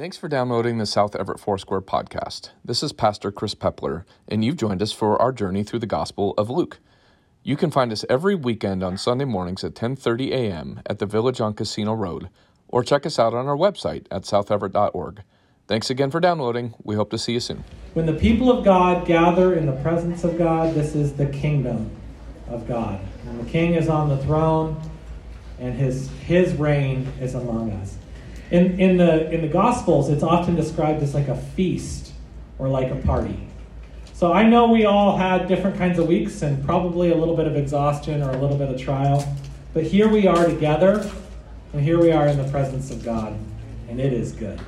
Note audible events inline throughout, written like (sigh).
Thanks for downloading the South Everett Foursquare podcast. This is Pastor Chris Pepler, and you've joined us for our journey through the Gospel of Luke. You can find us every weekend on Sunday mornings at 10:30 a.m. at the Village on Casino Road, or check us out on our website at southeverett.org. Thanks again for downloading. We hope to see you soon. When the people of God gather in the presence of God, this is the kingdom of God. And the king is on the throne, and his, his reign is among us. In, in, the, in the Gospels, it's often described as like a feast or like a party. So I know we all had different kinds of weeks and probably a little bit of exhaustion or a little bit of trial. But here we are together, and here we are in the presence of God, and it is good.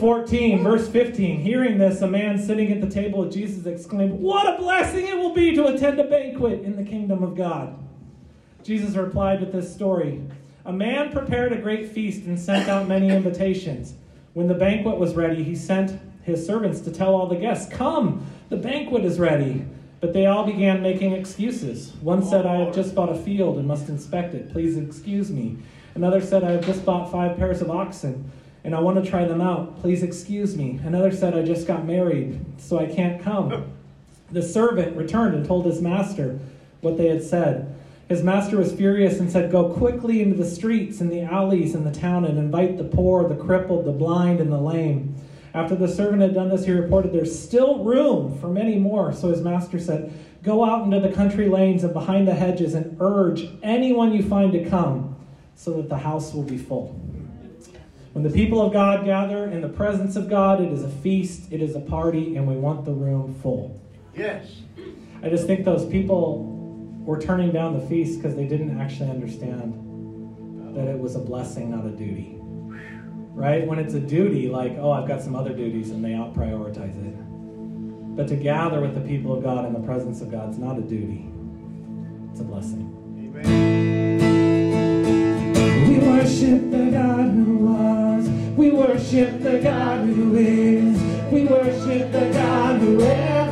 14, verse 15. Hearing this, a man sitting at the table with Jesus exclaimed, What a blessing it will be to attend a banquet in the kingdom of God. Jesus replied with this story A man prepared a great feast and sent out many invitations. When the banquet was ready, he sent his servants to tell all the guests, Come, the banquet is ready. But they all began making excuses. One said, I have just bought a field and must inspect it. Please excuse me. Another said, I have just bought five pairs of oxen and I want to try them out. Please excuse me. Another said, I just got married, so I can't come. (laughs) The servant returned and told his master what they had said. His master was furious and said, Go quickly into the streets and the alleys in the town and invite the poor, the crippled, the blind, and the lame. After the servant had done this, he reported, There's still room for many more. So his master said, Go out into the country lanes and behind the hedges and urge anyone you find to come, so that the house will be full. When the people of God gather in the presence of God, it is a feast, it is a party, and we want the room full. Yes. I just think those people were turning down the feast because they didn't actually understand that it was a blessing, not a duty. Right? When it's a duty, like, oh, I've got some other duties, and they out prioritize it. But to gather with the people of God in the presence of God is not a duty, it's a blessing. We worship the God who was. We worship the God who is. We worship the God who evermore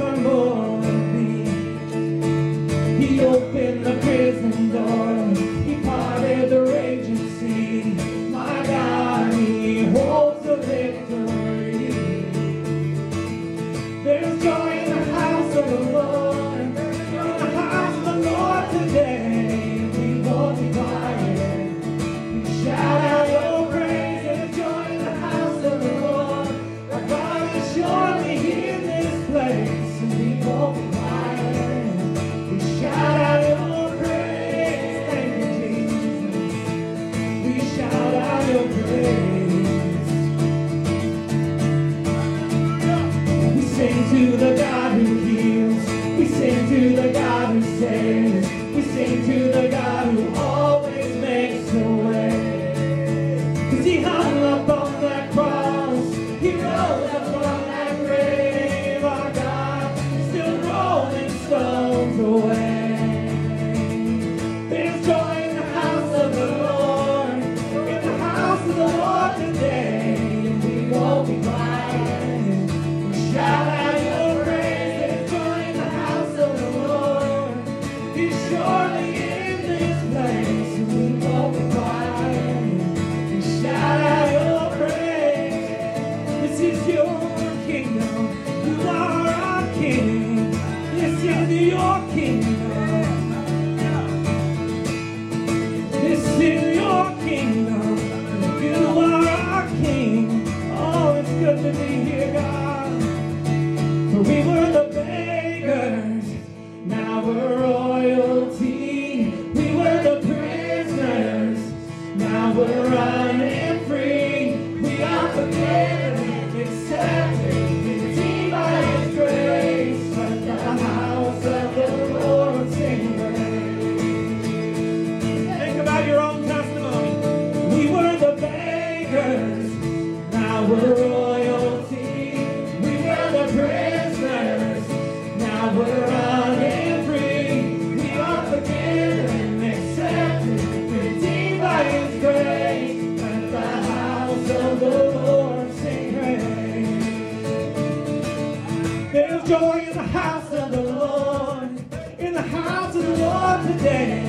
house of the Lord today.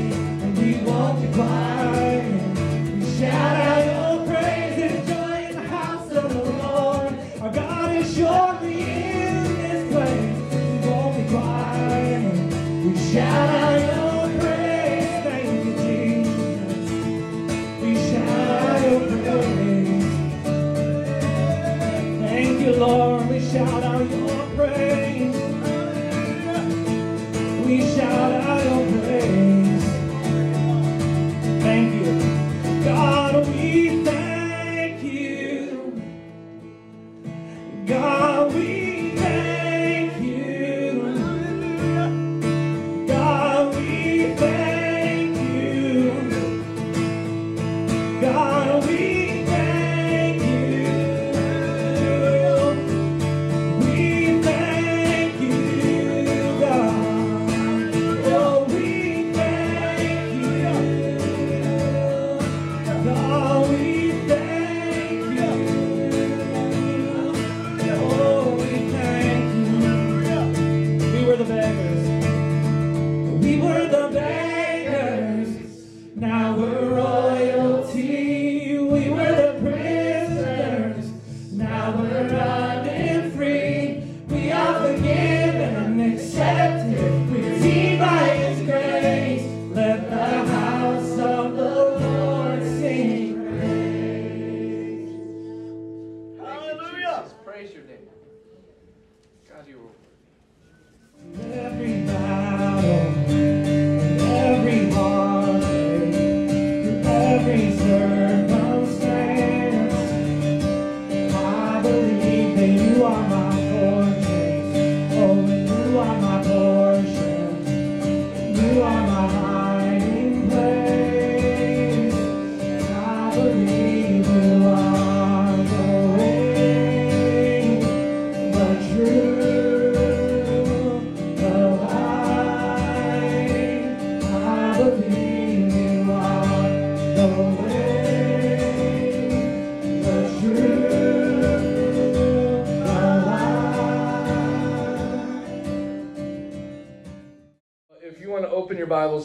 And we won't be quiet.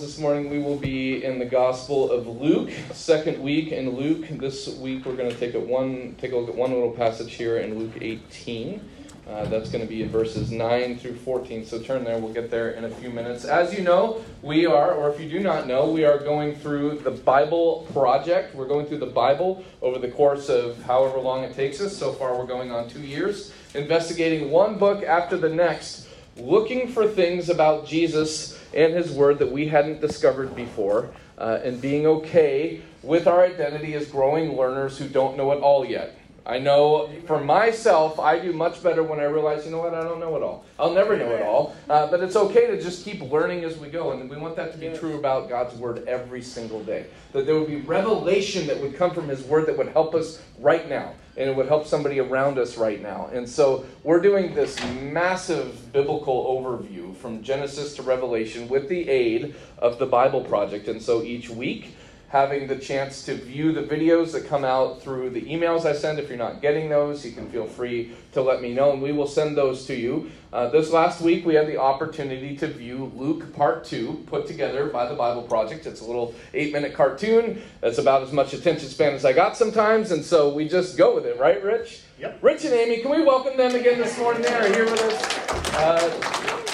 This morning, we will be in the Gospel of Luke, second week in Luke. This week we're going to take a one take a look at one little passage here in Luke 18. Uh, that's going to be in verses 9 through 14. So turn there. We'll get there in a few minutes. As you know, we are, or if you do not know, we are going through the Bible Project. We're going through the Bible over the course of however long it takes us. So far, we're going on two years, investigating one book after the next looking for things about Jesus and His Word that we hadn't discovered before, uh, and being okay with our identity as growing learners who don't know it all yet. I know for myself, I do much better when I realize, you know what, I don't know it all. I'll never know it all. Uh, but it's okay to just keep learning as we go. And we want that to be true about God's Word every single day. That there would be revelation that would come from His Word that would help us right now. And it would help somebody around us right now. And so we're doing this massive biblical overview from Genesis to Revelation with the aid of the Bible Project. And so each week, having the chance to view the videos that come out through the emails I send. If you're not getting those, you can feel free to let me know, and we will send those to you. Uh, this last week, we had the opportunity to view Luke Part 2, put together by the Bible Project. It's a little eight minute cartoon. That's about as much attention span as I got sometimes, and so we just go with it, right, Rich? Yep. Rich and Amy, can we welcome them again this morning? They are here with us. Uh,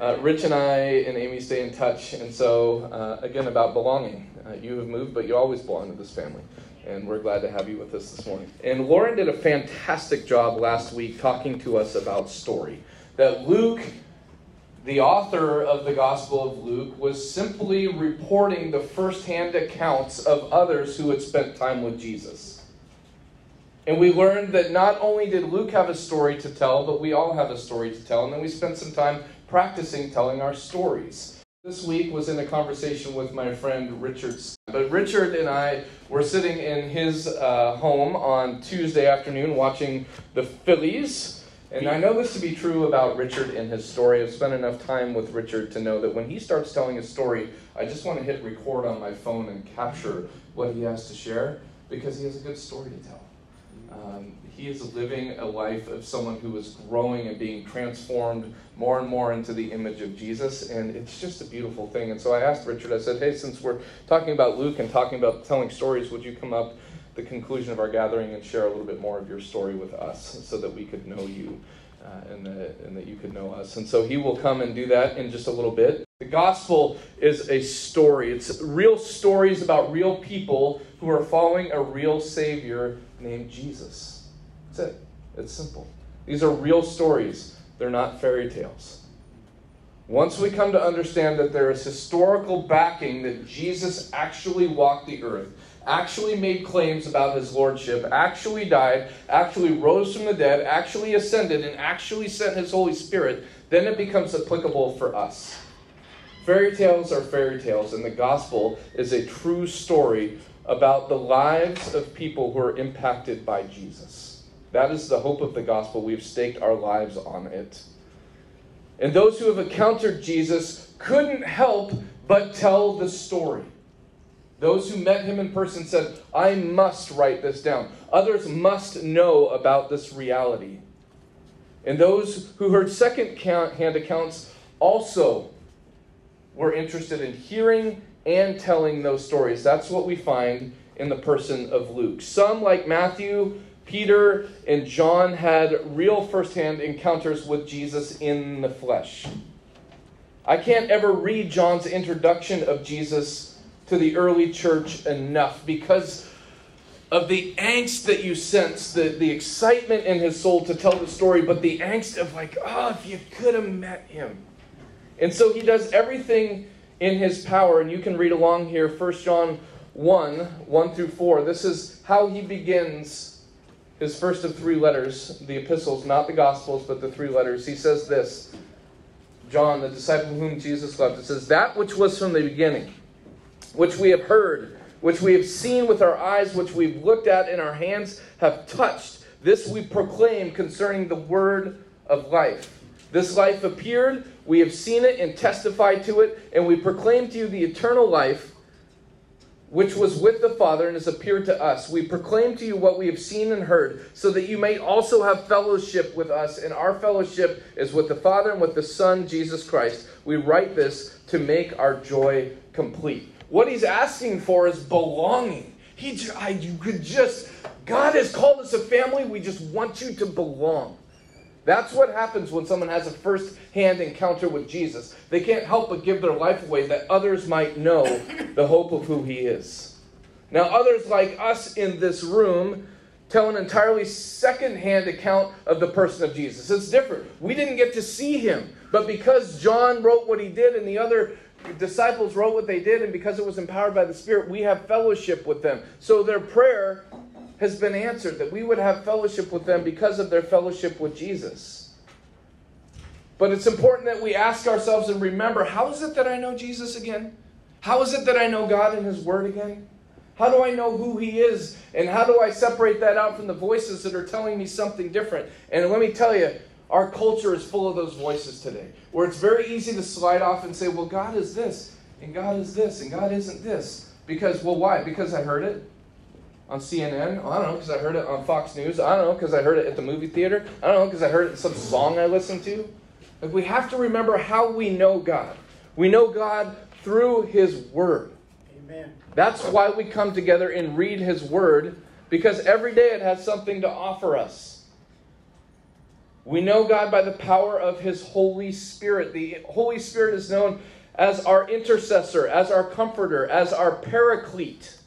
uh, Rich and I and Amy stay in touch, and so uh, again about belonging. Uh, you have moved, but you always belong to this family, and we're glad to have you with us this morning. And Lauren did a fantastic job last week talking to us about story. That Luke, the author of the Gospel of Luke, was simply reporting the firsthand accounts of others who had spent time with Jesus. And we learned that not only did Luke have a story to tell, but we all have a story to tell. And then we spent some time practicing telling our stories. This week was in a conversation with my friend Richard. But Richard and I were sitting in his uh, home on Tuesday afternoon watching the Phillies. And I know this to be true about Richard and his story. I've spent enough time with Richard to know that when he starts telling his story, I just want to hit record on my phone and capture what he has to share because he has a good story to tell. Um, he is living a life of someone who is growing and being transformed more and more into the image of Jesus, and it's just a beautiful thing. And so I asked Richard, I said, hey, since we're talking about Luke and talking about telling stories, would you come up the conclusion of our gathering and share a little bit more of your story with us so that we could know you uh, and, and that you could know us? And so he will come and do that in just a little bit. The gospel is a story, it's real stories about real people who are following a real Savior named Jesus. That's it. It's simple. These are real stories, they're not fairy tales. Once we come to understand that there is historical backing that Jesus actually walked the earth, actually made claims about his lordship, actually died, actually rose from the dead, actually ascended, and actually sent his Holy Spirit, then it becomes applicable for us. Fairy tales are fairy tales, and the gospel is a true story about the lives of people who are impacted by Jesus. That is the hope of the gospel. We've staked our lives on it. And those who have encountered Jesus couldn't help but tell the story. Those who met him in person said, I must write this down. Others must know about this reality. And those who heard second hand accounts also were interested in hearing and telling those stories. That's what we find in the person of Luke. Some, like Matthew, Peter and John had real firsthand encounters with Jesus in the flesh. I can't ever read John's introduction of Jesus to the early church enough because of the angst that you sense, the, the excitement in his soul to tell the story, but the angst of, like, oh, if you could have met him. And so he does everything in his power, and you can read along here, 1 John 1 1 through 4. This is how he begins his first of three letters, the epistles, not the gospels, but the three letters, he says this John, the disciple whom Jesus loved, it says, That which was from the beginning, which we have heard, which we have seen with our eyes, which we've looked at in our hands, have touched, this we proclaim concerning the word of life. This life appeared, we have seen it and testified to it, and we proclaim to you the eternal life which was with the Father and has appeared to us. We proclaim to you what we have seen and heard, so that you may also have fellowship with us. And our fellowship is with the Father and with the Son, Jesus Christ. We write this to make our joy complete. What he's asking for is belonging. He, I, you could just, God has called us a family. We just want you to belong. That's what happens when someone has a first hand encounter with Jesus. They can't help but give their life away that others might know the hope of who He is. Now, others like us in this room tell an entirely second hand account of the person of Jesus. It's different. We didn't get to see Him, but because John wrote what he did and the other disciples wrote what they did, and because it was empowered by the Spirit, we have fellowship with them. So their prayer has been answered, that we would have fellowship with them because of their fellowship with Jesus. But it's important that we ask ourselves and remember how is it that I know Jesus again? How is it that I know God and His Word again? How do I know who He is? And how do I separate that out from the voices that are telling me something different? And let me tell you, our culture is full of those voices today, where it's very easy to slide off and say, well, God is this, and God is this, and God isn't this. Because, well, why? Because I heard it on CNN. I don't know because I heard it on Fox News. I don't know because I heard it at the movie theater. I don't know because I heard it in some song I listened to. Like we have to remember how we know God. We know God through His Word. Amen. That's why we come together and read His Word because every day it has something to offer us. We know God by the power of His Holy Spirit. The Holy Spirit is known as our intercessor, as our comforter, as our paraclete.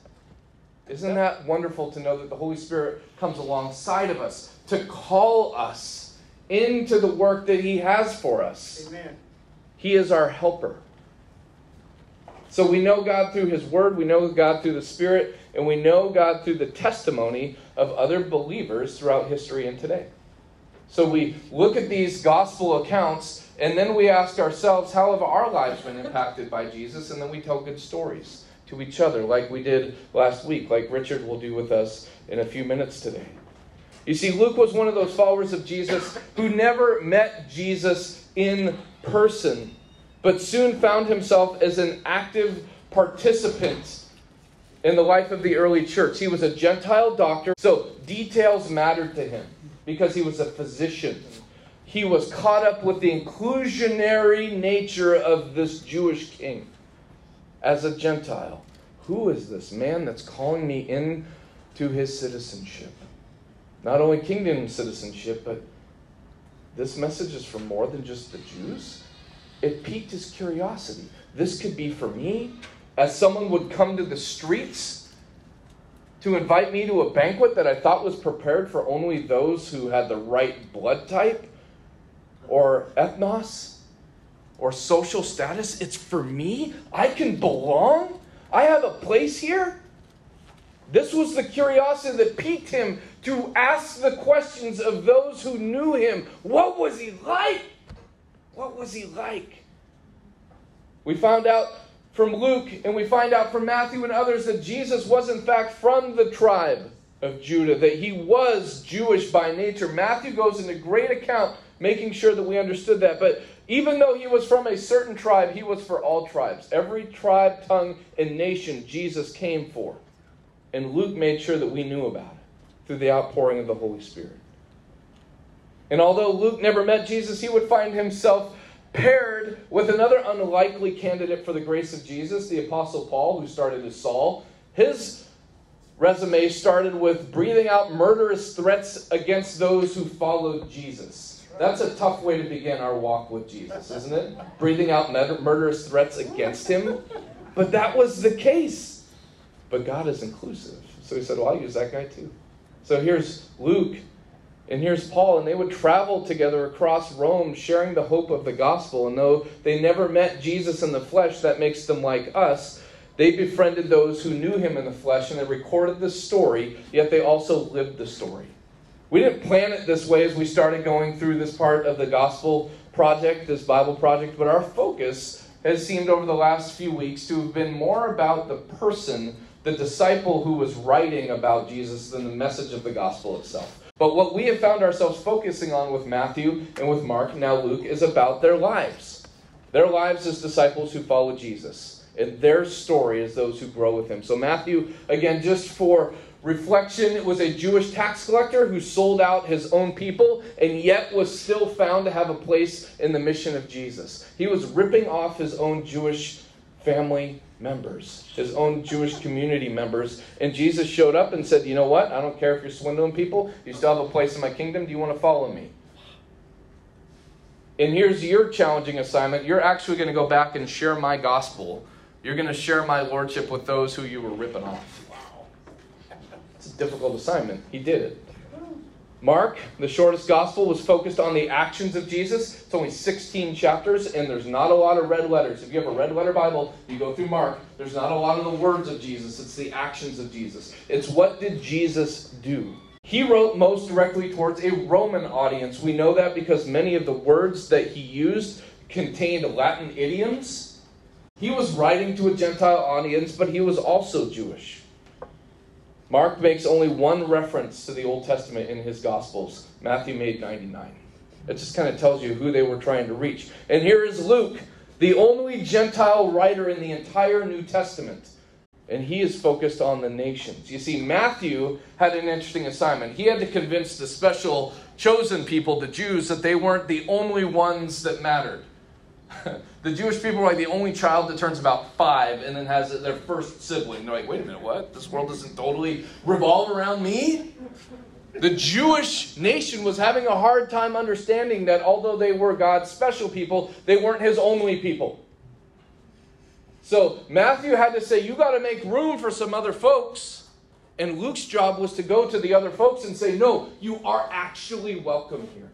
Isn't that wonderful to know that the Holy Spirit comes alongside of us to call us into the work that He has for us? Amen. He is our helper. So we know God through His Word, we know God through the Spirit, and we know God through the testimony of other believers throughout history and today. So we look at these gospel accounts and then we ask ourselves, how have our lives been impacted by Jesus? And then we tell good stories to each other, like we did last week, like Richard will do with us in a few minutes today. You see, Luke was one of those followers of Jesus who never met Jesus in person, but soon found himself as an active participant in the life of the early church. He was a Gentile doctor, so details mattered to him because he was a physician. He was caught up with the inclusionary nature of this Jewish king as a Gentile. Who is this man that's calling me in to his citizenship? Not only kingdom citizenship, but this message is for more than just the Jews. It piqued his curiosity. This could be for me, as someone would come to the streets to invite me to a banquet that I thought was prepared for only those who had the right blood type or ethnos or social status. It's for me. I can belong. I have a place here. This was the curiosity that piqued him to ask the questions of those who knew him. What was he like? What was he like? We found out from Luke and we find out from Matthew and others that Jesus was, in fact, from the tribe of Judah, that he was Jewish by nature. Matthew goes into great account making sure that we understood that. But even though he was from a certain tribe, he was for all tribes. Every tribe, tongue, and nation Jesus came for. And Luke made sure that we knew about it through the outpouring of the Holy Spirit. And although Luke never met Jesus, he would find himself paired with another unlikely candidate for the grace of Jesus, the Apostle Paul, who started as Saul. His resume started with breathing out murderous threats against those who followed Jesus. That's a tough way to begin our walk with Jesus, isn't it? Breathing out murderous threats against him. But that was the case. But God is inclusive. So he said, Well, I'll use that guy too. So here's Luke and here's Paul, and they would travel together across Rome sharing the hope of the gospel. And though they never met Jesus in the flesh, that makes them like us. They befriended those who knew him in the flesh, and they recorded the story, yet they also lived the story. We didn't plan it this way as we started going through this part of the gospel project, this Bible project, but our focus has seemed over the last few weeks to have been more about the person, the disciple who was writing about Jesus, than the message of the gospel itself. But what we have found ourselves focusing on with Matthew and with Mark, now Luke, is about their lives. Their lives as disciples who follow Jesus. And their story as those who grow with him. So, Matthew, again, just for reflection, was a Jewish tax collector who sold out his own people and yet was still found to have a place in the mission of Jesus. He was ripping off his own Jewish family members, his own Jewish community members. And Jesus showed up and said, You know what? I don't care if you're swindling people, you still have a place in my kingdom. Do you want to follow me? And here's your challenging assignment you're actually going to go back and share my gospel. You're going to share my lordship with those who you were ripping off. It's a difficult assignment. He did it. Mark, the shortest gospel, was focused on the actions of Jesus. It's only 16 chapters, and there's not a lot of red letters. If you have a red letter Bible, you go through Mark, there's not a lot of the words of Jesus, it's the actions of Jesus. It's what did Jesus do? He wrote most directly towards a Roman audience. We know that because many of the words that he used contained Latin idioms. He was writing to a Gentile audience, but he was also Jewish. Mark makes only one reference to the Old Testament in his Gospels. Matthew made 99. It just kind of tells you who they were trying to reach. And here is Luke, the only Gentile writer in the entire New Testament. And he is focused on the nations. You see, Matthew had an interesting assignment. He had to convince the special chosen people, the Jews, that they weren't the only ones that mattered. (laughs) the Jewish people are like the only child that turns about five and then has their first sibling. They're like, wait a minute, what? This world doesn't totally revolve around me? The Jewish nation was having a hard time understanding that although they were God's special people, they weren't his only people. So Matthew had to say, you got to make room for some other folks. And Luke's job was to go to the other folks and say, no, you are actually welcome here.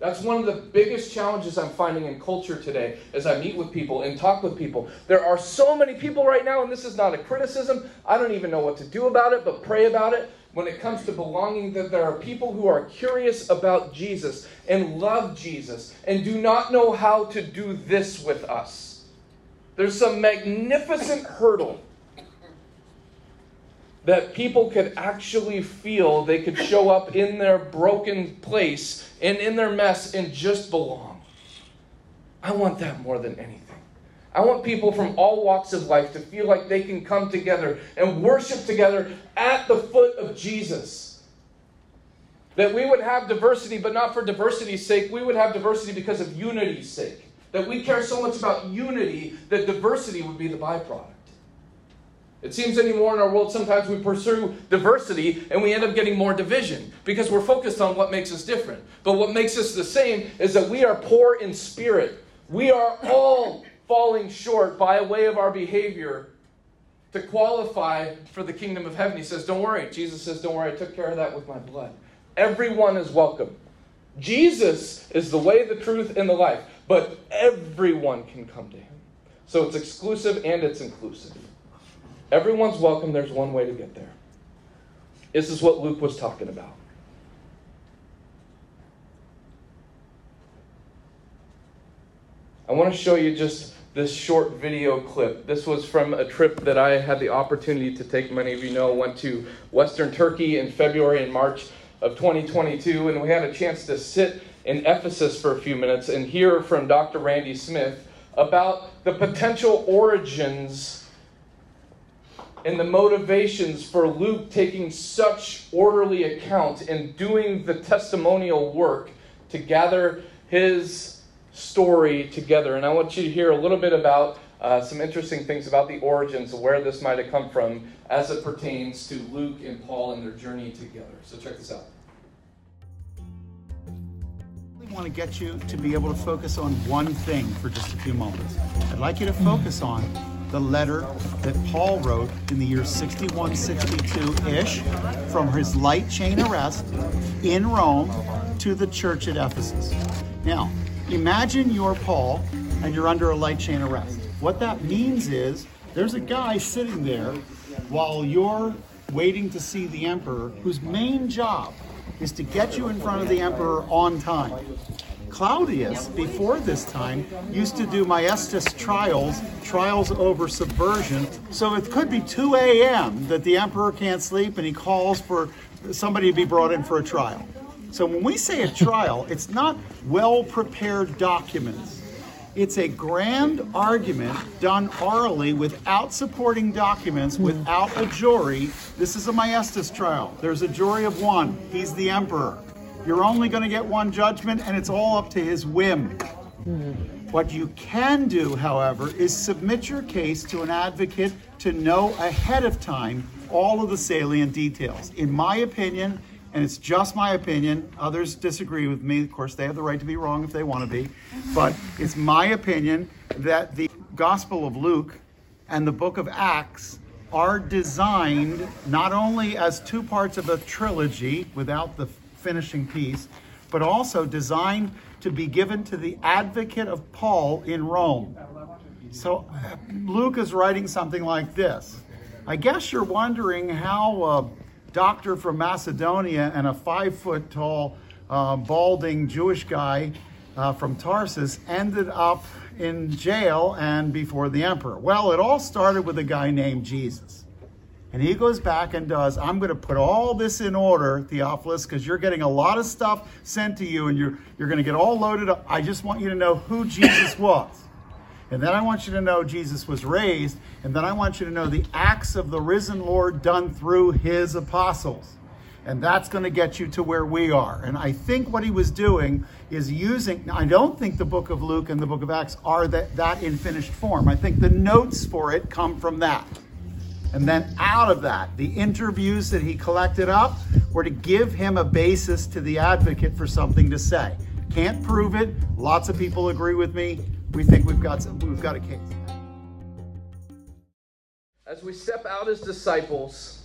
That's one of the biggest challenges I'm finding in culture today as I meet with people and talk with people. There are so many people right now, and this is not a criticism. I don't even know what to do about it, but pray about it. When it comes to belonging, that there are people who are curious about Jesus and love Jesus and do not know how to do this with us. There's some magnificent hurdle that people could actually feel they could show up in their broken place and in their mess and just belong. I want that more than anything. I want people from all walks of life to feel like they can come together and worship together at the foot of Jesus. That we would have diversity, but not for diversity's sake. We would have diversity because of unity's sake. That we care so much about unity that diversity would be the byproduct. It seems anymore in our world, sometimes we pursue diversity and we end up getting more division because we're focused on what makes us different. But what makes us the same is that we are poor in spirit. We are all falling short by way of our behavior to qualify for the kingdom of heaven. He says, Don't worry. Jesus says, Don't worry, I took care of that with my blood. Everyone is welcome. Jesus is the way, the truth, and the life, but everyone can come to him. So it's exclusive and it's inclusive. Everyone's welcome. There's one way to get there. This is what Luke was talking about. I want to show you just this short video clip. This was from a trip that I had the opportunity to take. Many of you know, went to Western Turkey in February and March of 2022, and we had a chance to sit in Ephesus for a few minutes and hear from Dr. Randy Smith about the potential origins and the motivations for Luke taking such orderly account and doing the testimonial work to gather his story together. And I want you to hear a little bit about uh, some interesting things about the origins of where this might have come from as it pertains to Luke and Paul and their journey together. So check this out. I want to get you to be able to focus on one thing for just a few moments. I'd like you to focus on the letter that Paul wrote in the year 61, 62 ish from his light chain arrest in Rome to the church at Ephesus. Now, imagine you're Paul and you're under a light chain arrest. What that means is there's a guy sitting there while you're waiting to see the emperor whose main job is to get you in front of the emperor on time. Claudius, before this time, used to do maiestas trials, trials over subversion. So it could be 2 a.m. that the emperor can't sleep and he calls for somebody to be brought in for a trial. So when we say a (laughs) trial, it's not well prepared documents. It's a grand argument done orally without supporting documents, hmm. without a jury. This is a maiestas trial. There's a jury of one. He's the emperor. You're only going to get one judgment, and it's all up to his whim. Hmm. What you can do, however, is submit your case to an advocate to know ahead of time all of the salient details. In my opinion, and it's just my opinion, others disagree with me. Of course, they have the right to be wrong if they want to be. But it's my opinion that the Gospel of Luke and the book of Acts are designed not only as two parts of a trilogy without the finishing piece, but also designed to be given to the advocate of Paul in Rome. So Luke is writing something like this. I guess you're wondering how a doctor from Macedonia and a five foot tall, uh, balding Jewish guy uh, from Tarsus ended up in jail and before the emperor. Well, it all started with a guy named Jesus. And he goes back and does, I'm going to put all this in order, Theophilus, because you're getting a lot of stuff sent to you and you're, you're going to get all loaded up. I just want you to know who Jesus (coughs) was. And then I want you to know Jesus was raised. And then I want you to know the acts of the risen Lord done through his apostles. And that's going to get you to where we are. And I think what he was doing is using, I don't think the book of Luke and the book of Acts are that, that in finished form. I think the notes for it come from that. And then out of that, the interviews that he collected up were to give him a basis to the advocate for something to say. Can't prove it. Lots of people agree with me. We think we've got some, we've got a case. As we step out as disciples,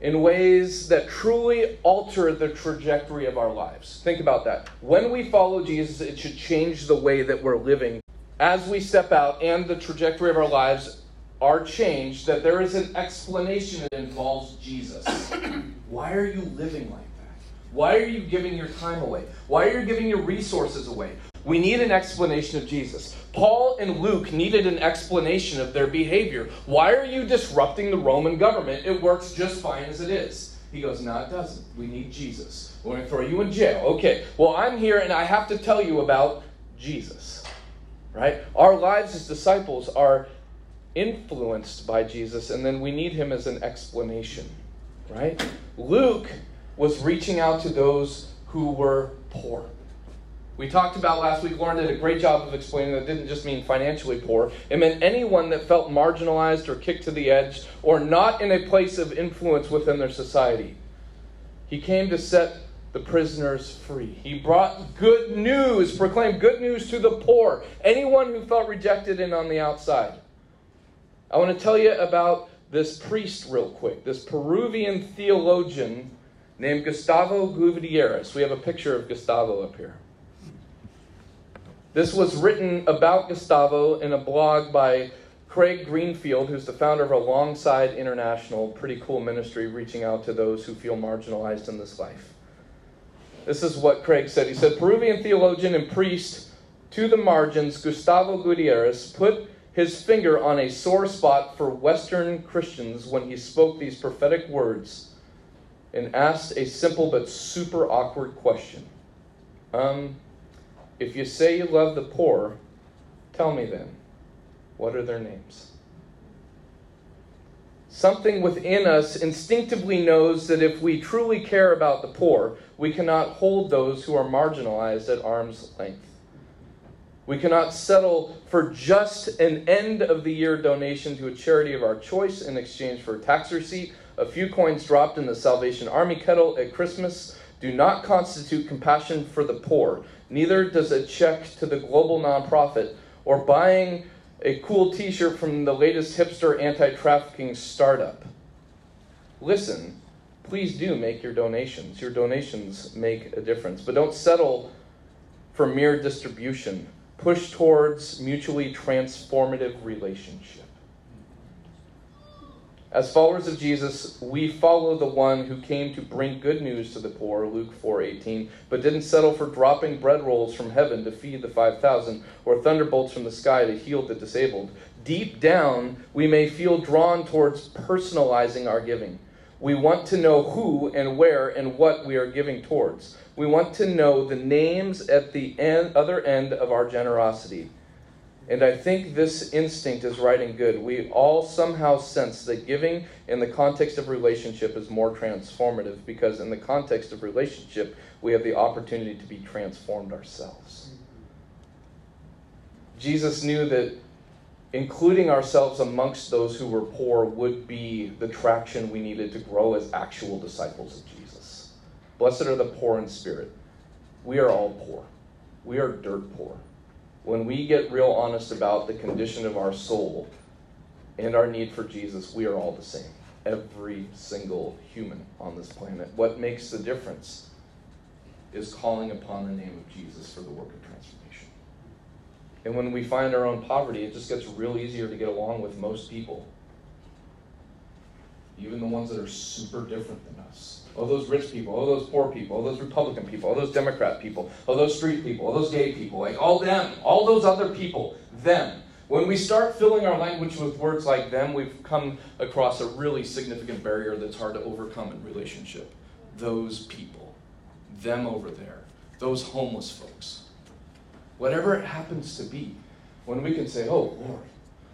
in ways that truly alter the trajectory of our lives. Think about that. When we follow Jesus, it should change the way that we're living. As we step out and the trajectory of our lives are changed, that there is an explanation that involves Jesus. (coughs) Why are you living like that? Why are you giving your time away? Why are you giving your resources away? We need an explanation of Jesus. Paul and Luke needed an explanation of their behavior. Why are you disrupting the Roman government? It works just fine as it is. He goes, No, it doesn't. We need Jesus. We're going to throw you in jail. Okay, well, I'm here and I have to tell you about Jesus. Right? Our lives as disciples are influenced by Jesus, and then we need him as an explanation. Right? Luke was reaching out to those who were poor. We talked about last week, Lauren did a great job of explaining that it didn't just mean financially poor. It meant anyone that felt marginalized or kicked to the edge or not in a place of influence within their society. He came to set the prisoners free. He brought good news, proclaimed good news to the poor, anyone who felt rejected and on the outside. I want to tell you about this priest real quick, this Peruvian theologian named Gustavo Gutierrez. We have a picture of Gustavo up here. This was written about Gustavo in a blog by Craig Greenfield, who's the founder of Alongside International, pretty cool ministry reaching out to those who feel marginalized in this life. This is what Craig said. He said Peruvian theologian and priest to the margins, Gustavo Gutierrez, put his finger on a sore spot for Western Christians when he spoke these prophetic words and asked a simple but super awkward question. Um, if you say you love the poor, tell me then, what are their names? Something within us instinctively knows that if we truly care about the poor, we cannot hold those who are marginalized at arm's length. We cannot settle for just an end of the year donation to a charity of our choice in exchange for a tax receipt, a few coins dropped in the Salvation Army kettle at Christmas, do not constitute compassion for the poor. Neither does a check to the global nonprofit or buying a cool t shirt from the latest hipster anti trafficking startup. Listen, please do make your donations. Your donations make a difference. But don't settle for mere distribution. Push towards mutually transformative relationship. As followers of Jesus, we follow the one who came to bring good news to the poor, Luke 4:18, but didn't settle for dropping bread rolls from heaven to feed the 5000 or thunderbolts from the sky to heal the disabled. Deep down, we may feel drawn towards personalizing our giving. We want to know who and where and what we are giving towards. We want to know the names at the end, other end of our generosity. And I think this instinct is right and good. We all somehow sense that giving in the context of relationship is more transformative because, in the context of relationship, we have the opportunity to be transformed ourselves. Jesus knew that including ourselves amongst those who were poor would be the traction we needed to grow as actual disciples of Jesus. Blessed are the poor in spirit. We are all poor, we are dirt poor when we get real honest about the condition of our soul and our need for Jesus, we are all the same. Every single human on this planet. What makes the difference is calling upon the name of Jesus for the work of transformation. And when we find our own poverty, it just gets real easier to get along with most people, even the ones that are super different than us all those rich people, all those poor people, all those Republican people, all those Democrat people, all those street people, all those gay people, like all them, all those other people, them. When we start filling our language with words like them, we've come across a really significant barrier that's hard to overcome in relationship. Those people, them over there, those homeless folks. Whatever it happens to be, when we can say, oh, Lord,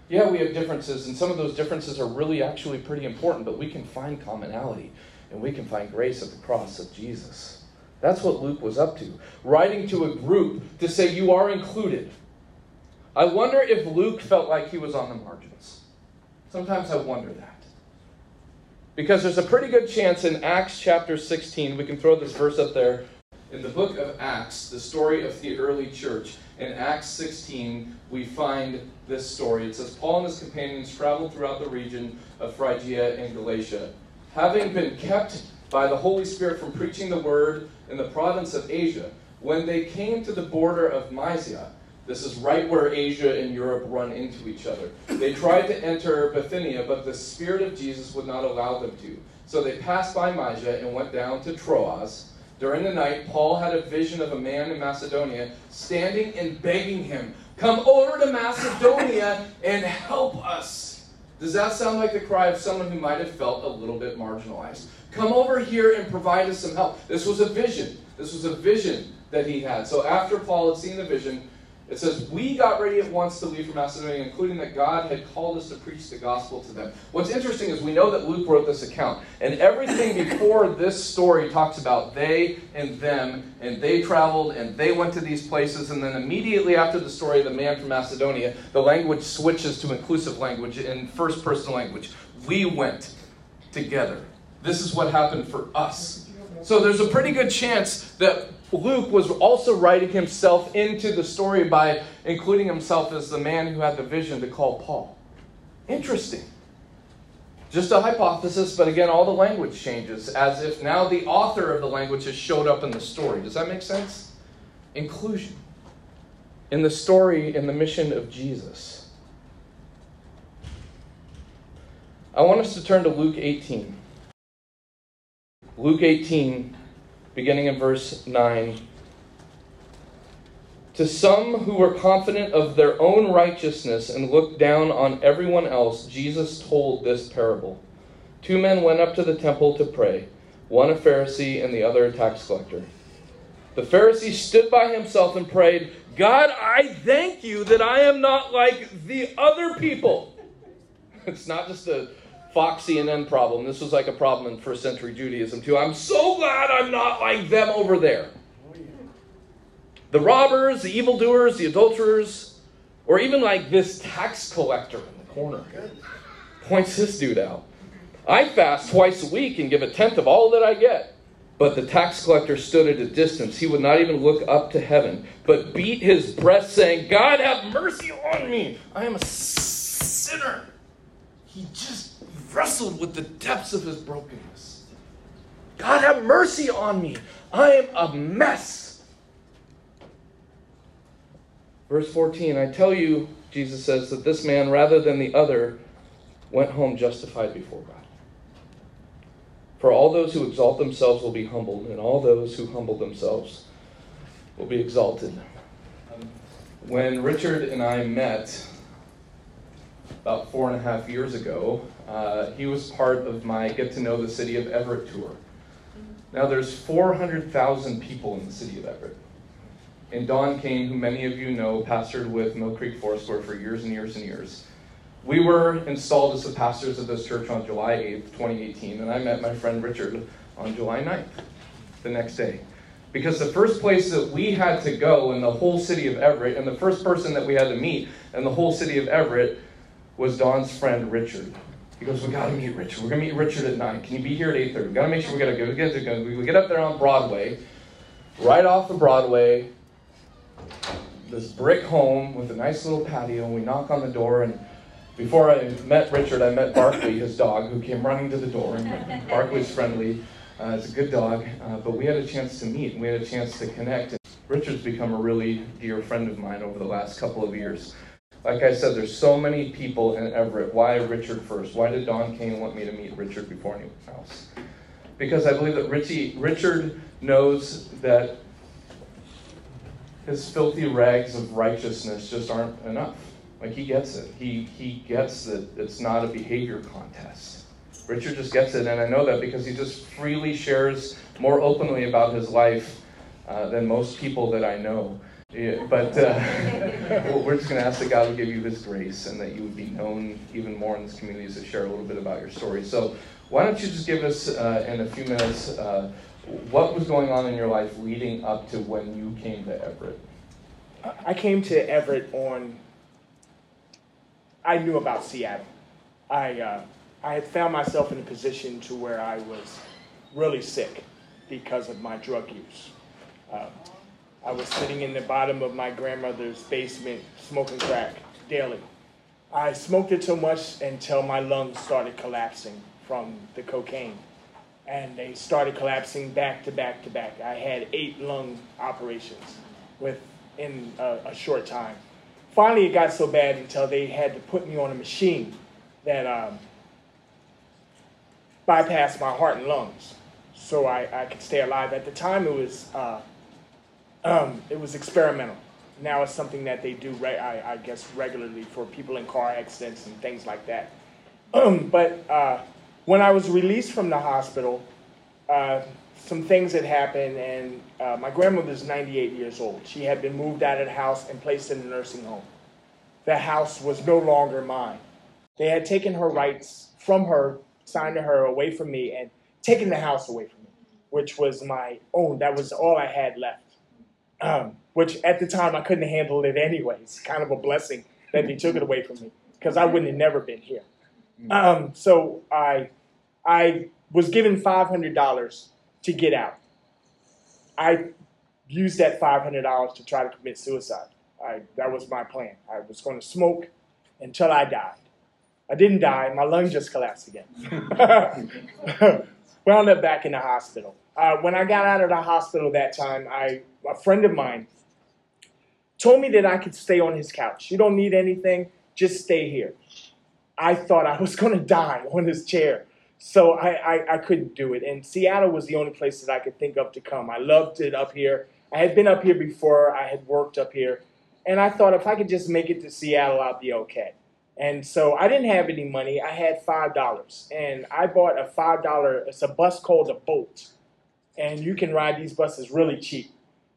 yeah, we have differences, and some of those differences are really actually pretty important, but we can find commonality and we can find grace at the cross of Jesus. That's what Luke was up to, writing to a group to say, You are included. I wonder if Luke felt like he was on the margins. Sometimes I wonder that. Because there's a pretty good chance in Acts chapter 16, we can throw this verse up there. In the book of Acts, the story of the early church, in Acts 16, we find this story. It says, Paul and his companions traveled throughout the region of Phrygia and Galatia having been kept by the Holy Spirit from preaching the word in the province of Asia, when they came to the border of Mysia, this is right where Asia and Europe run into each other. They tried to enter Bithynia, but the Spirit of Jesus would not allow them to. So they passed by Mysia and went down to Troas. During the night, Paul had a vision of a man in Macedonia standing and begging him, Come over to Macedonia and help us. Does that sound like the cry of someone who might have felt a little bit marginalized? Come over here and provide us some help. This was a vision. This was a vision that he had. So after Paul had seen the vision, it says, We got ready at once to leave for Macedonia, including that God had called us to preach the gospel to them. What's interesting is we know that Luke wrote this account, and everything before this story talks about they and them, and they traveled and they went to these places, and then immediately after the story of the man from Macedonia, the language switches to inclusive language in first person language. We went together. This is what happened for us. So there's a pretty good chance that Luke was also writing himself into the story by including himself as the man who had the vision to call Paul. Interesting. Just a hypothesis, but again, all the language changes as if now the author of the language has showed up in the story. Does that make sense? Inclusion. In the story, in the mission of Jesus. I want us to turn to Luke 18. Luke 18, beginning in verse 9. To some who were confident of their own righteousness and looked down on everyone else, Jesus told this parable. Two men went up to the temple to pray, one a Pharisee and the other a tax collector. The Pharisee stood by himself and prayed, God, I thank you that I am not like the other people. (laughs) It's not just a Fox CNN problem. This was like a problem in first century Judaism too. I'm so glad I'm not like them over there. The robbers, the evildoers, the adulterers, or even like this tax collector in the corner points this dude out. I fast twice a week and give a tenth of all that I get. But the tax collector stood at a distance. He would not even look up to heaven, but beat his breast, saying, God, have mercy on me. I am a sinner. He just wrestled with the depths of his brokenness. God, have mercy on me. I am a mess. Verse 14 I tell you, Jesus says, that this man, rather than the other, went home justified before God. For all those who exalt themselves will be humbled, and all those who humble themselves will be exalted. When Richard and I met about four and a half years ago, uh, he was part of my Get to Know the City of Everett tour. Now, there's 400,000 people in the city of Everett. And Don Kane, who many of you know, pastored with Mill Creek Forest Foursquare for years and years and years. We were installed as the pastors of this church on July 8th, 2018, and I met my friend Richard on July 9th, the next day. Because the first place that we had to go in the whole city of Everett, and the first person that we had to meet in the whole city of Everett, was Don's friend Richard. He goes, we got to meet Richard. We're to meet Richard at 9. Can you be here at 8.30? we got to make sure we got to go. We get, to, we get up there on Broadway, right off the Broadway, this brick home with a nice little patio, and we knock on the door, and before I met Richard, I met Barkley, his dog, who came running to the door. And Barkley's friendly. Uh, it's a good dog, uh, but we had a chance to meet. And we had a chance to connect. Richard's become a really dear friend of mine over the last couple of years. Like I said, there's so many people in Everett. Why Richard first? Why did Don Kane want me to meet Richard before anyone else? Because I believe that Richie, Richard knows that his filthy rags of righteousness just aren't enough. Like he gets it. He he gets that it's not a behavior contest. Richard just gets it, and I know that because he just freely shares more openly about his life uh, than most people that I know. Yeah, but uh, (laughs) we're just going to ask that God would give you His grace and that you would be known even more in this community as to share a little bit about your story. So, why don't you just give us uh, in a few minutes uh, what was going on in your life leading up to when you came to Everett? I came to Everett on. I knew about Seattle. I uh, I had found myself in a position to where I was really sick because of my drug use. I was sitting in the bottom of my grandmother's basement smoking crack daily. I smoked it so much until my lungs started collapsing from the cocaine. And they started collapsing back to back to back. I had eight lung operations within a, a short time. Finally, it got so bad until they had to put me on a machine that um, bypassed my heart and lungs so I, I could stay alive. At the time, it was, uh, um, it was experimental now it's something that they do, re- I, I, guess, regularly for people in car accidents and things like that. (clears throat) but uh, when I was released from the hospital, uh, some things had happened, and uh, my grandmother is 98 years old. She had been moved out of the house and placed in a nursing home. The house was no longer mine. They had taken her rights from her, signed her away from me, and taken the house away from me, which was my own. That was all I had left. Um, which at the time I couldn't handle it anyways. (laughs) Kind of a blessing that they took it away from me because I wouldn't have never been here. Mm. Um, so I, I was given five hundred dollars to get out. I used that five hundred dollars to try to commit suicide. I, that was my plan. I was going to smoke until I died. I didn't die. My lung just collapsed again. (laughs) (laughs) Wound up back in the hospital. Uh, when I got out of the hospital that time, I a friend of mine told me that I could stay on his couch. You don't need anything, just stay here. I thought I was (laughs) going to die on his chair. So I, I, I, couldn't do it. And Seattle was the only place that I could think of to come. I loved it up here. I had been up here before, I had worked up here. And I thought if I could just make it to Seattle, I'd be okay. And so I didn't have any money. I had $5. And I bought a $5, it's a bus called a Bolt. And you can ride these buses really cheap.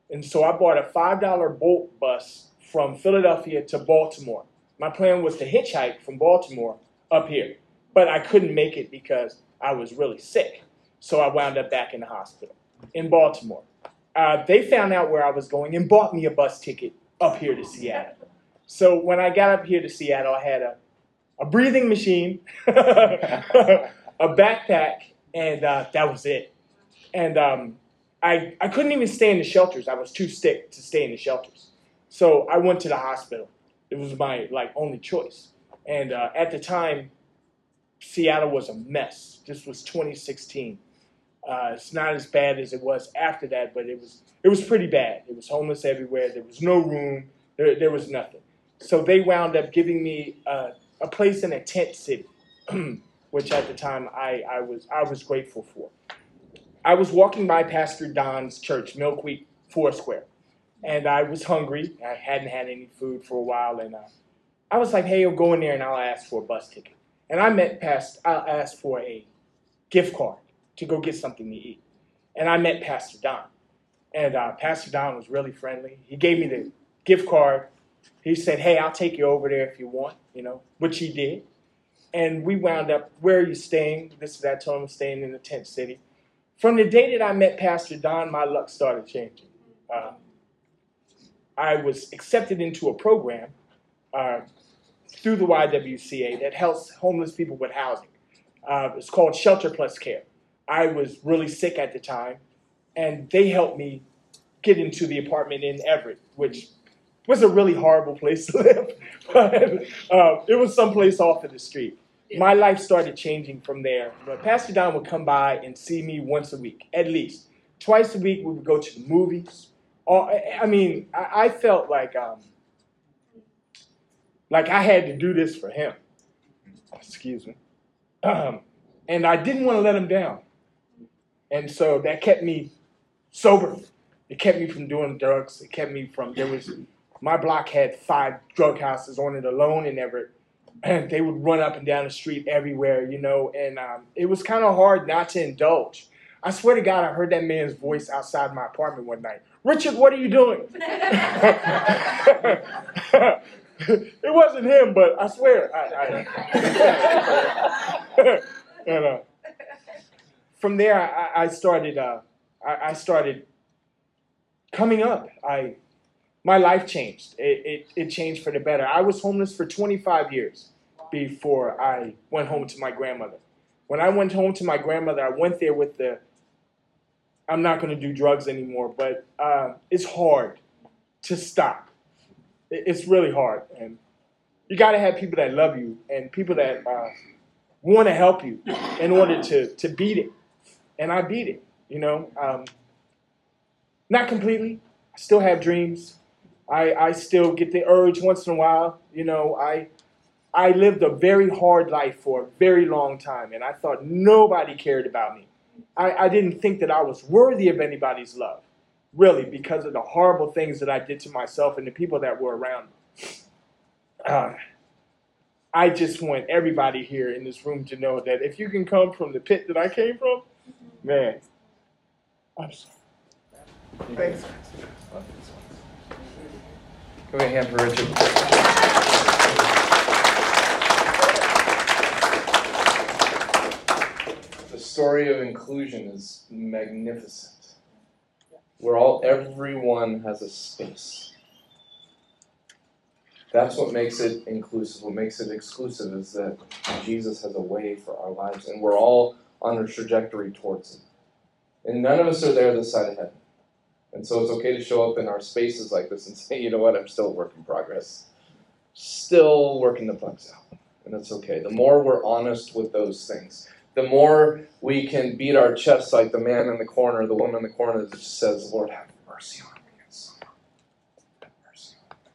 And so I bought a $5 Bolt bus from Philadelphia to Baltimore. My plan was to hitchhike from Baltimore up here, but I couldn't make it because I was really sick. So I wound up back in the hospital in Baltimore. Uh, they found out where I was going and bought me a bus ticket up here to Seattle. So when I got up here to Seattle, I had a, a breathing machine, (laughs) a backpack, and uh, that was it. And um, I, I couldn't even stay in the shelters. I was too sick to stay in the shelters. So I went to the hospital. It was my like only choice. And uh, at the time, Seattle was a mess. This was 2016. Uh, it's not as bad as it was after that, but it was it was pretty bad. It was homeless everywhere. There was no room. There, there was nothing. So they wound up giving me uh, a place in a tent city, (clears throat) which at the time I, I was I was grateful for. I was walking by Pastor Don's church, Mill Creek Foursquare, and I was hungry. I hadn't had any food for a while, and uh, I was like, "Hey, I'll go in there and I'll ask for a bus ticket." And I met Pastor. I asked for a gift card to go get something to eat, and I met Pastor Don, and uh, Pastor Don was really friendly. He gave me the gift card. He said, "Hey, I'll take you over there if you want," you know, which he did. And we wound up. Where are you staying? This is that. I told him staying in the tent city. From the day that I met Pastor Don, my luck started changing. Uh, I was accepted into a program uh, through the YWCA that helps homeless people with housing. Uh, it's called Shelter Plus Care. I was really sick at the time, and they helped me get into the apartment in Everett, which was a really horrible place to live, (laughs) but uh, it was someplace off of the street my life started changing from there. But Pastor Don would come by and see me once a week, at least. Twice a week, we would go to the movies. Or, I mean, I, I felt like um, like I had to do this for him. Excuse me. Um, and I didn't want to let him down. And so that kept me sober. It kept me from doing drugs. It kept me from, there was, my block had five drug houses on it alone in Everett (clears throat) they would run up and down the street everywhere, you know, and um, it was kind of hard not to indulge. I swear to God, I heard that man's voice outside my apartment one night. Richard, what are you doing? (laughs) (laughs) it wasn't him, but I swear. I, I (laughs) and, uh, from there, I, I started. Uh, I, I started coming up. I my life changed. It, it, it, changed for the better. I was homeless for 25 years before I went home to my grandmother. When I went home to my grandmother, I went there with the I'm not going to do drugs anymore, but uh, it's hard to stop. It's really hard. And you got to have people that love you and people that uh, want to help you in order to, to beat it. And I beat it, you know. Um, not completely. I still have dreams. I, I still get the urge once in a while. You know, I I lived a very hard life for a very long time, and I thought nobody cared about me. I, I didn't think that I was worthy of anybody's love, really, because of the horrible things that I did to myself and the people that were around me. Uh, I just want everybody here in this room to know that if you can come from the pit that I came from, man, I'm sorry. Thanks. Give me a hand for Richard. The story of inclusion is magnificent. Where all everyone has a space. That's what makes it inclusive. What makes it exclusive is that Jesus has a way for our lives, and we're all on a trajectory towards it. And none of us are there this side of heaven. And so it's okay to show up in our spaces like this and say, (laughs) you know what, I'm still a work in progress. Still working the bugs out. And that's okay. The more we're honest with those things, the more we can beat our chests like the man in the corner, the woman in the corner that just says, Lord, have mercy on me. Have mercy on me.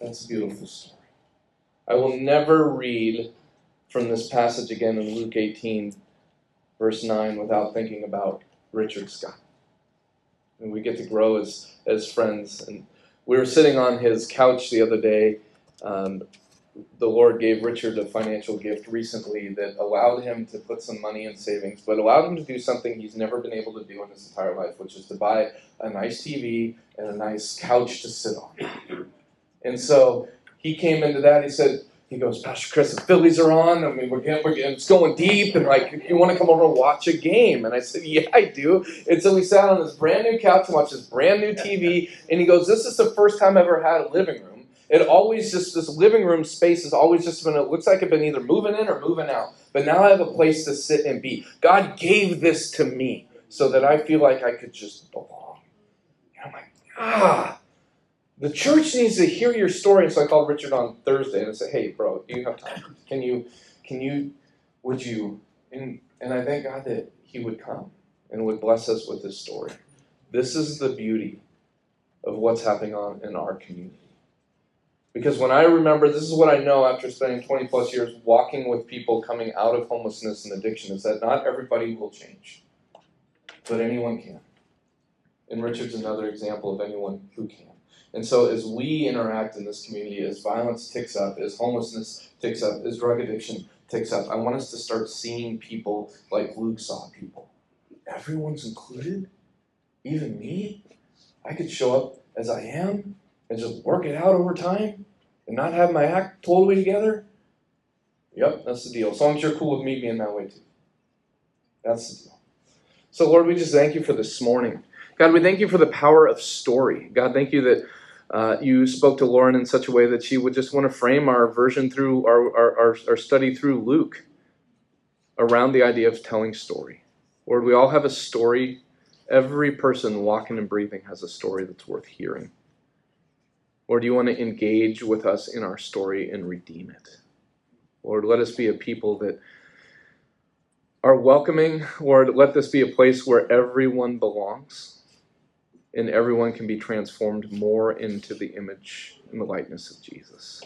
That's a beautiful story. I will never read from this passage again in Luke 18, verse 9, without thinking about Richard Scott and we get to grow as as friends. And we were sitting on his couch the other day. Um, the Lord gave Richard a financial gift recently that allowed him to put some money in savings, but allowed him to do something he's never been able to do in his entire life, which is to buy a nice TV and a nice couch to sit on. And so he came into that. He said, he goes, Pastor Chris, the Phillies are on. I mean, we're getting, we're getting, it's going deep, and like, you want to come over and watch a game? And I said, Yeah, I do. And so we sat on this brand new couch and watched this brand new TV. And he goes, This is the first time I've ever had a living room. It always just this living room space has always just been. It looks like I've been either moving in or moving out. But now I have a place to sit and be. God gave this to me so that I feel like I could just belong. And I'm like, ah. The church needs to hear your story. And so I called Richard on Thursday and I said, "Hey, bro, do you have time? Can you, can you, would you?" And and I thank God that he would come and would bless us with his story. This is the beauty of what's happening on in our community. Because when I remember, this is what I know after spending 20 plus years walking with people coming out of homelessness and addiction is that not everybody will change, but anyone can. And Richard's another example of anyone who can. And so, as we interact in this community, as violence ticks up, as homelessness ticks up, as drug addiction ticks up, I want us to start seeing people like Luke saw people. Everyone's included, even me. I could show up as I am and just work it out over time and not have my act totally together. Yep, that's the deal. As long as you're cool with me being that way too. That's the deal. So, Lord, we just thank you for this morning. God, we thank you for the power of story. God, thank you that uh, you spoke to Lauren in such a way that she would just want to frame our version through our, our, our, our study through Luke around the idea of telling story. Lord, we all have a story. Every person walking and breathing has a story that's worth hearing. Lord, do you want to engage with us in our story and redeem it. Lord, let us be a people that are welcoming. Lord, let this be a place where everyone belongs and everyone can be transformed more into the image and the likeness of Jesus.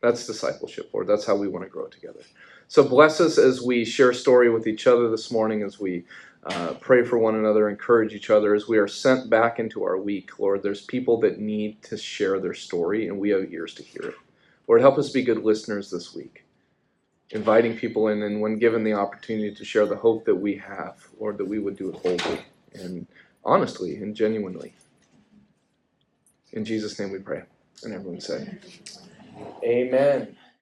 That's discipleship, Lord. That's how we want to grow together. So bless us as we share story with each other this morning, as we uh, pray for one another, encourage each other, as we are sent back into our week. Lord, there's people that need to share their story, and we have ears to hear it. Lord, help us be good listeners this week, inviting people in, and when given the opportunity to share the hope that we have, Lord, that we would do it boldly and honestly and genuinely. In Jesus' name we pray. And everyone say, Amen.